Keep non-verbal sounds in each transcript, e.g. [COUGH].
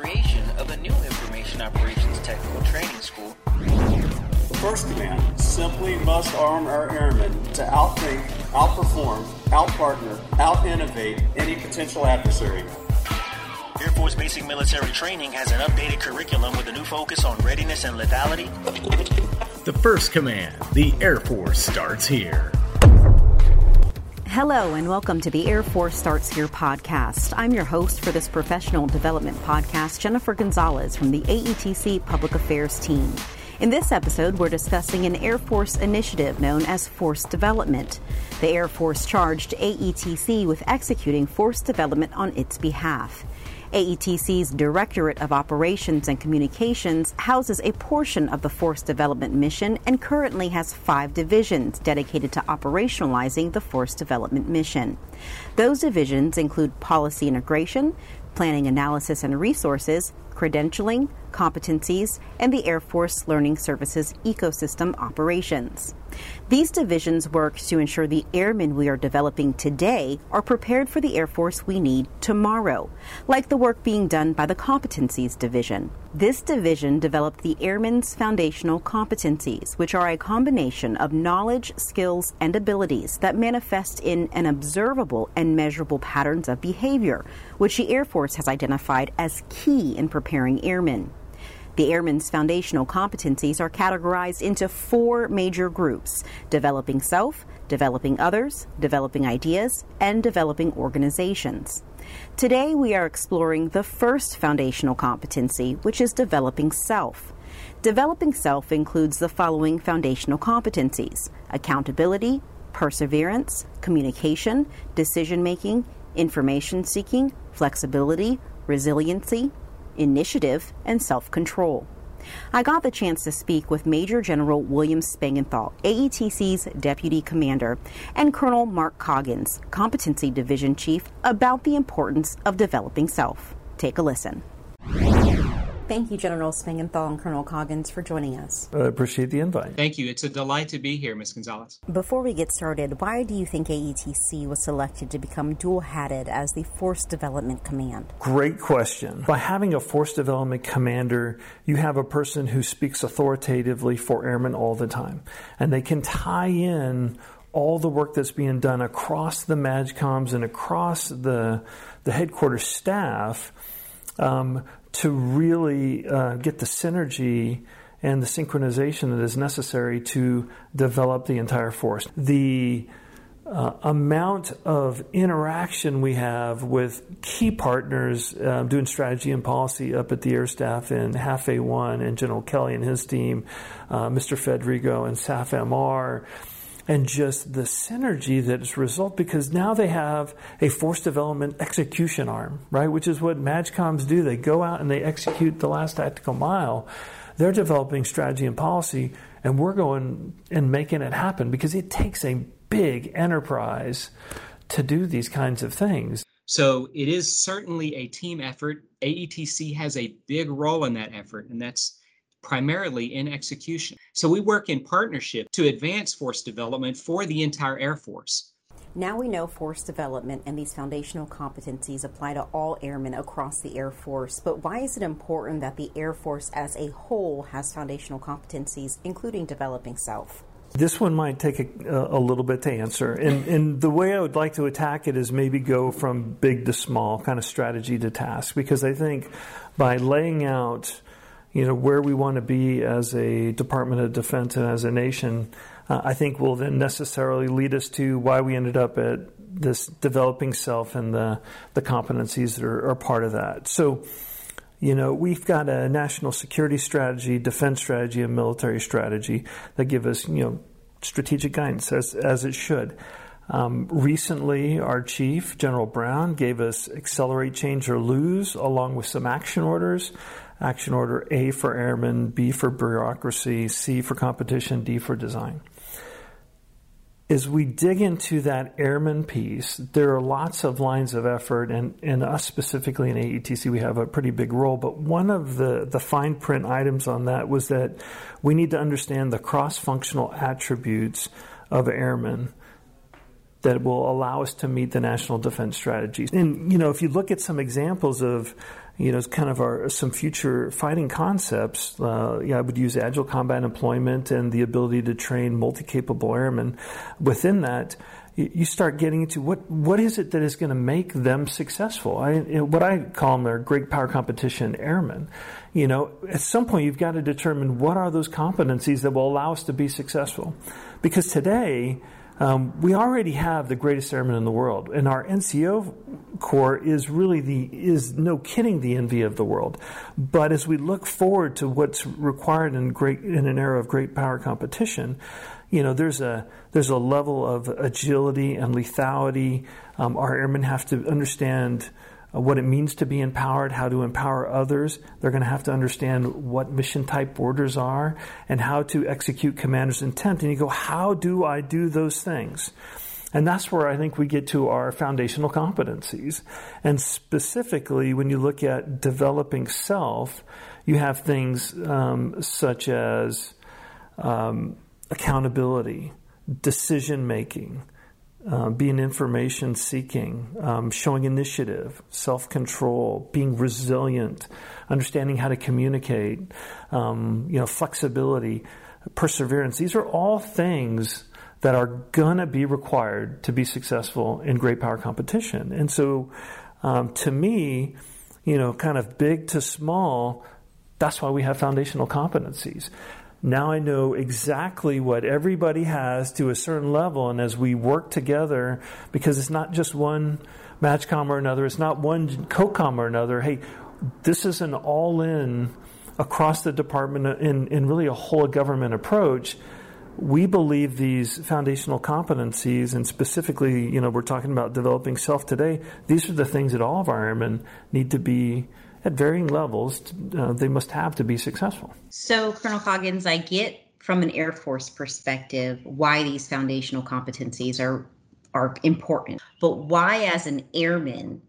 creation of a new Information Operations Technical Training School. The first command simply must arm our airmen to outthink, outperform, outpartner, out-innovate any potential adversary. Air Force Basic Military Training has an updated curriculum with a new focus on readiness and lethality. The first command, the Air Force starts here. Hello, and welcome to the Air Force Starts Here podcast. I'm your host for this professional development podcast, Jennifer Gonzalez from the AETC Public Affairs team. In this episode, we're discussing an Air Force initiative known as Force Development. The Air Force charged AETC with executing force development on its behalf. AETC's Directorate of Operations and Communications houses a portion of the Force Development mission and currently has five divisions dedicated to operationalizing the Force Development mission. Those divisions include policy integration, planning analysis and resources, credentialing, competencies, and the Air Force Learning Services ecosystem operations. These divisions work to ensure the airmen we are developing today are prepared for the Air Force we need tomorrow, like the work being done by the Competencies Division. This division developed the Airmen's Foundational Competencies, which are a combination of knowledge, skills, and abilities that manifest in an observable and measurable patterns of behavior, which the Air Force has identified as key in preparing airmen. The airmen's foundational competencies are categorized into four major groups developing self, developing others, developing ideas, and developing organizations. Today, we are exploring the first foundational competency, which is developing self. Developing self includes the following foundational competencies accountability, perseverance, communication, decision making, information seeking, flexibility, resiliency, initiative, and self control. I got the chance to speak with Major General William Spangenthal, AETC's Deputy Commander, and Colonel Mark Coggins, Competency Division Chief, about the importance of developing self. Take a listen. Thank you, General Spangenthal and Colonel Coggins, for joining us. I appreciate the invite. Thank you. It's a delight to be here, Ms. Gonzalez. Before we get started, why do you think AETC was selected to become dual hatted as the Force Development Command? Great question. By having a Force Development Commander, you have a person who speaks authoritatively for airmen all the time, and they can tie in all the work that's being done across the MAJCOMs and across the, the headquarters staff um, to really uh, get the synergy and the synchronization that is necessary to develop the entire force. The uh, amount of interaction we have with key partners uh, doing strategy and policy up at the air staff in HAF A1 and General Kelly and his team, uh, Mr. Fedrigo and SAF MR and just the synergy that is result because now they have a force development execution arm, right? Which is what MAJCOMs do. They go out and they execute the last tactical mile. They're developing strategy and policy, and we're going and making it happen because it takes a big enterprise to do these kinds of things. So it is certainly a team effort. AETC has a big role in that effort, and that's primarily in execution. So we work in partnership to advance force development for the entire Air Force. Now we know force development and these foundational competencies apply to all airmen across the Air Force, but why is it important that the Air Force as a whole has foundational competencies, including developing self? This one might take a, a, little bit to answer. And, and the way I would like to attack it is maybe go from big to small, kind of strategy to task, because I think by laying out you know where we want to be as a Department of Defense and as a nation, uh, I think will then necessarily lead us to why we ended up at this developing self and the the competencies that are, are part of that. So. You know, we've got a national security strategy, defense strategy, and military strategy that give us, you know, strategic guidance as, as it should. Um, recently, our chief, General Brown, gave us accelerate, change, or lose, along with some action orders action order A for airmen, B for bureaucracy, C for competition, D for design. As we dig into that airman piece, there are lots of lines of effort, and, and us specifically in AETC, we have a pretty big role. But one of the, the fine print items on that was that we need to understand the cross functional attributes of airmen that will allow us to meet the national defense strategies. And, you know, if you look at some examples of, you know, it's kind of our some future fighting concepts, uh, yeah, I would use agile combat employment and the ability to train multi-capable airmen. Within that, you start getting into what what is it that is going to make them successful? I, what I call them are great power competition airmen. You know, at some point you've got to determine what are those competencies that will allow us to be successful, because today um, we already have the greatest airmen in the world, and our NCO Corps is really the is no kidding the envy of the world. But as we look forward to what's required in great in an era of great power competition, you know, there's a there's a level of agility and lethality. Um, our airmen have to understand uh, what it means to be empowered, how to empower others. They're going to have to understand what mission type orders are and how to execute commander's intent. And you go, how do I do those things? And that's where I think we get to our foundational competencies. And specifically, when you look at developing self, you have things um, such as um, accountability, decision making, uh, being information seeking, um, showing initiative, self control, being resilient, understanding how to communicate, um, you know, flexibility, perseverance. These are all things that are gonna be required to be successful in great power competition. And so, um, to me, you know, kind of big to small, that's why we have foundational competencies. Now I know exactly what everybody has to a certain level, and as we work together, because it's not just one MAJCOM or another, it's not one COCOM or another. Hey, this is an all in across the department uh, in, in really a whole government approach. We believe these foundational competencies, and specifically, you know, we're talking about developing self today, these are the things that all of our airmen need to be at varying levels uh, they must have to be successful. So, Colonel Coggins, I get from an Air Force perspective why these foundational competencies are are important. But why as an airman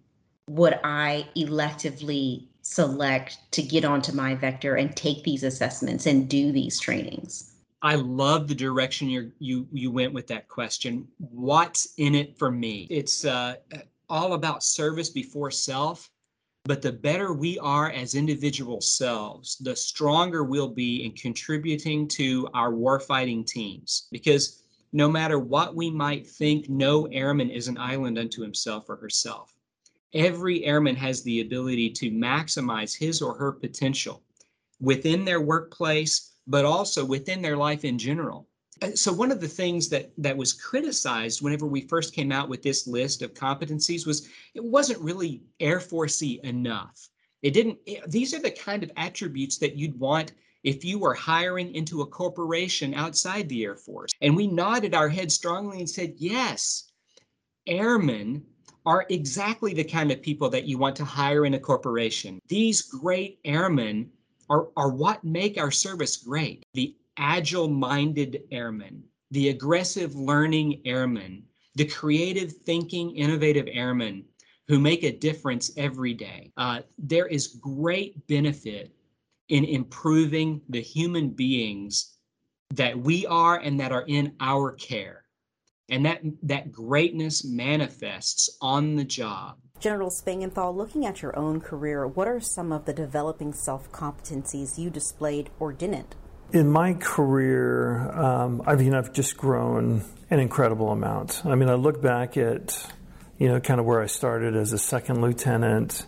would I electively select to get onto MyVector and take these assessments and do these trainings? I love the direction you you you went with that question. What's in it for me? It's uh, all about service before self but the better we are as individual selves, the stronger we'll be in contributing to our warfighting teams. Because no matter what we might think, no airman is an island unto himself or herself. Every airman has the ability to maximize his or her potential within their workplace, but also within their life in general. Uh, so one of the things that that was criticized whenever we first came out with this list of competencies was it wasn't really air forcey enough. It didn't it, these are the kind of attributes that you'd want if you were hiring into a corporation outside the air force. And we nodded our head strongly and said yes airmen are exactly the kind of people that you want to hire in a corporation. These great airmen are, are what make our service great. The agile minded airmen, the aggressive learning airmen, the creative thinking, innovative airmen who make a difference every day. Uh, there is great benefit in improving the human beings that we are and that are in our care. And that, that greatness manifests on the job. General Spangenthal, looking at your own career, what are some of the developing self competencies you displayed or didn't? In my career, um, I mean, I've just grown an incredible amount. I mean, I look back at, you know, kind of where I started as a second lieutenant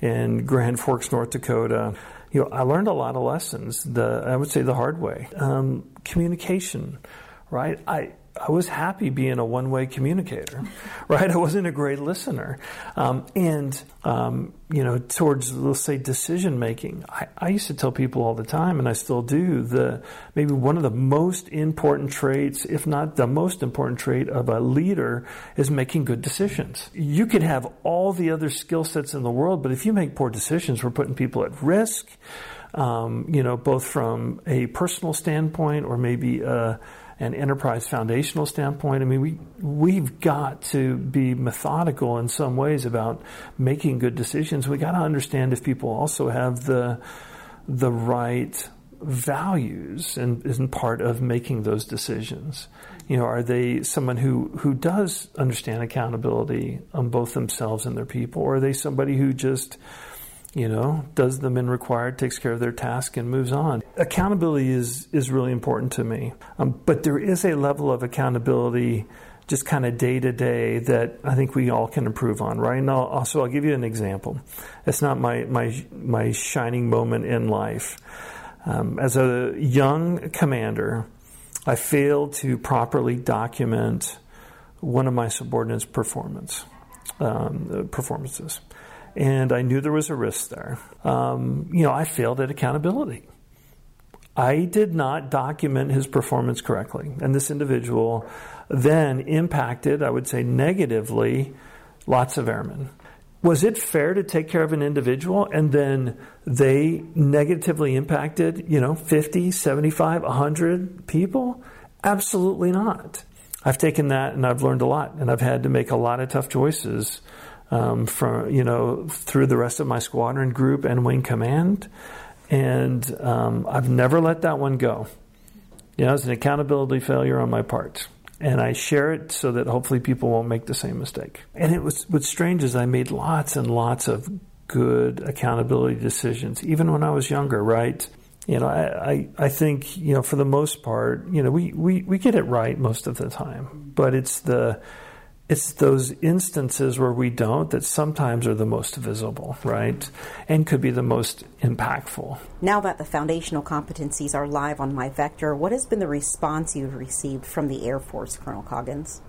in Grand Forks, North Dakota. You know, I learned a lot of lessons. The I would say the hard way. Um, communication, right? I I was happy being a one way communicator, [LAUGHS] right? I wasn't a great listener. Um, and, um, you know, towards, let's say, decision making, I, I, used to tell people all the time, and I still do, the maybe one of the most important traits, if not the most important trait of a leader, is making good decisions. You can have all the other skill sets in the world, but if you make poor decisions, we're putting people at risk, um, you know, both from a personal standpoint or maybe a an enterprise foundational standpoint, I mean, we, we've got to be methodical in some ways about making good decisions. We got to understand if people also have the, the right values and isn't part of making those decisions. You know, are they someone who, who does understand accountability on both themselves and their people, or are they somebody who just, you know, does the men required, takes care of their task, and moves on? Accountability is is really important to me, um, but there is a level of accountability just kind of day to day that I think we all can improve on, right? And I'll, also, I'll give you an example. It's not my my my shining moment in life. Um, as a young commander, I failed to properly document one of my subordinates' performance um, performances, and I knew there was a risk there. Um, you know, I failed at accountability. I did not document his performance correctly, and this individual then impacted, I would say, negatively, lots of airmen. Was it fair to take care of an individual and then they negatively impacted, you know, 50, 75, 100 people? Absolutely not. I've taken that and I've learned a lot and I've had to make a lot of tough choices um, from, you know, through the rest of my squadron group and wing command. And um, I've never let that one go. You know, it's an accountability failure on my part and I share it so that hopefully people won't make the same mistake. And it was what's strange is I made lots and lots of good accountability decisions, even when I was younger, right? You know, I, I, I think, you know, for the most part, you know, we, we, we get it right most of the time. But it's the it's those instances where we don't that sometimes are the most visible, right? And could be the most impactful. Now that the foundational competencies are live on MyVector, what has been the response you've received from the Air Force, Colonel Coggins?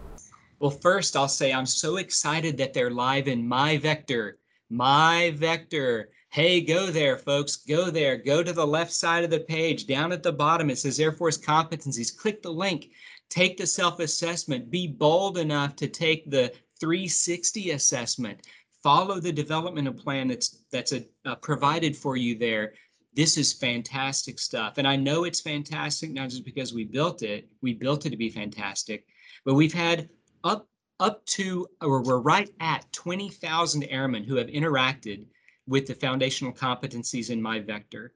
Well, first, I'll say I'm so excited that they're live in MyVector. My vector. Hey, go there, folks. Go there. Go to the left side of the page. Down at the bottom, it says Air Force Competencies. Click the link take the self assessment, be bold enough to take the 360 assessment, follow the development of plan that's that's a, uh, provided for you there. This is fantastic stuff. And I know it's fantastic not just because we built it, we built it to be fantastic, but we've had up up to or we're right at 20,000 airmen who have interacted with the foundational competencies in MyVector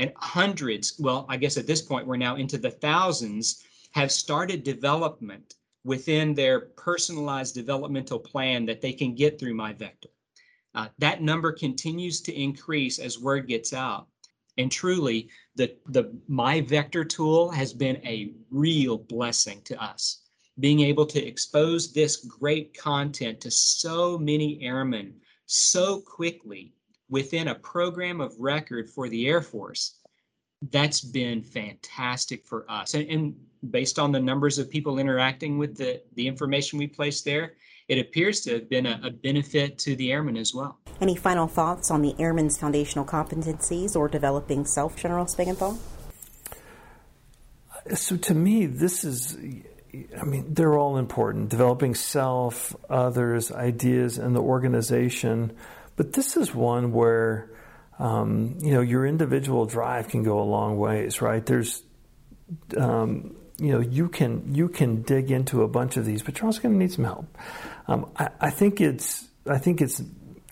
and hundreds well i guess at this point we're now into the thousands have started development within their personalized developmental plan that they can get through MyVector. Uh, that number continues to increase as word gets out. And truly, the, the MyVector tool has been a real blessing to us. Being able to expose this great content to so many airmen so quickly within a program of record for the Air Force that's been fantastic for us. And, and, based on the numbers of people interacting with the, the information we placed there, it appears to have been a, a benefit to the airmen as well. Any final thoughts on the airmen's foundational competencies or developing self, General Spangenthal? So to me, this is I mean, they're all important. Developing self, others, ideas, and the organization. But this is one where um, you know, your individual drive can go a long ways, right? There's, um, you know, you can you can dig into a bunch of these, but you're also going to need some help. Um, I, I, think it's I think it's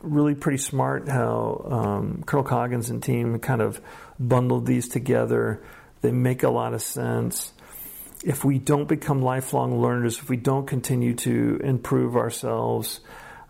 really pretty smart how um, Colonel Coggins and team kind of bundled these together. They make a lot of sense. If we don't become lifelong learners, if we don't continue to improve ourselves,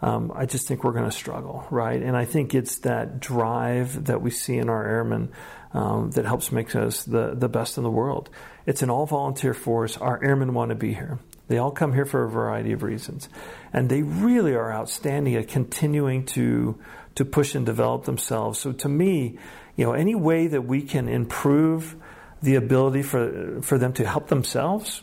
um, I just think we're going to struggle, right? And I think it's that drive that we see in our airmen um, that helps make us the, the best in the world. It's an all volunteer force. Our airmen want to be here. They all come here for a variety of reasons. And they really are outstanding at continuing to, to push and develop themselves. So to me, you know, any way that we can improve the ability for, for them to help themselves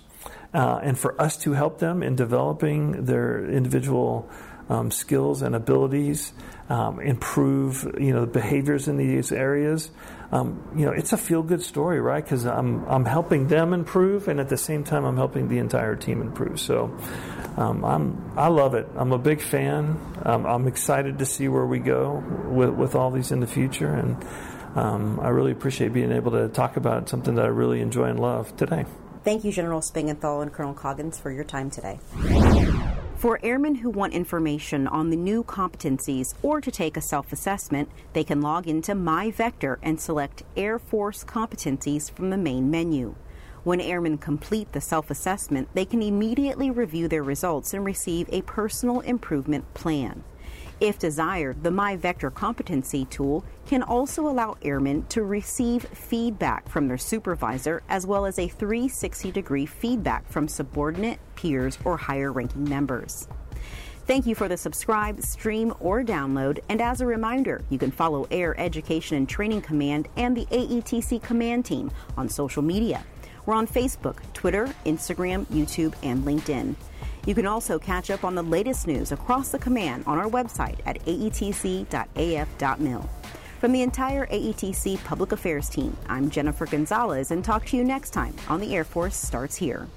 uh, and for us to help them in developing their individual um, skills and abilities, um, improve you know behaviors in these areas. Um, you know, it's a feel good story, right? Because I'm I'm helping them improve, and at the same time, I'm helping the entire team improve. So. Um, I'm I love it. I'm a big fan. Um, I'm excited to see where we go with, with all these in the future, and um, I really appreciate being able to talk about something that I really enjoy and love today. Thank you, General Spangenthal and Colonel Coggins, for your time today. For airmen who want information on the new competencies or to take a self assessment, they can log into MyVector and select Air Force competencies from the main menu. When airmen complete the self assessment, they can immediately review their results and receive a personal improvement plan. If desired, the MyVector competency tool can also allow airmen to receive feedback from their supervisor as well as a 360 degree feedback from subordinate, peers, or higher ranking members. Thank you for the subscribe, stream, or download. And as a reminder, you can follow Air Education and Training Command and the AETC Command Team on social media. We're on Facebook, Twitter, Instagram, YouTube, and LinkedIn. You can also catch up on the latest news across the command on our website at aetc.af.mil. From the entire AETC Public Affairs team, I'm Jennifer Gonzalez and talk to you next time on The Air Force Starts Here.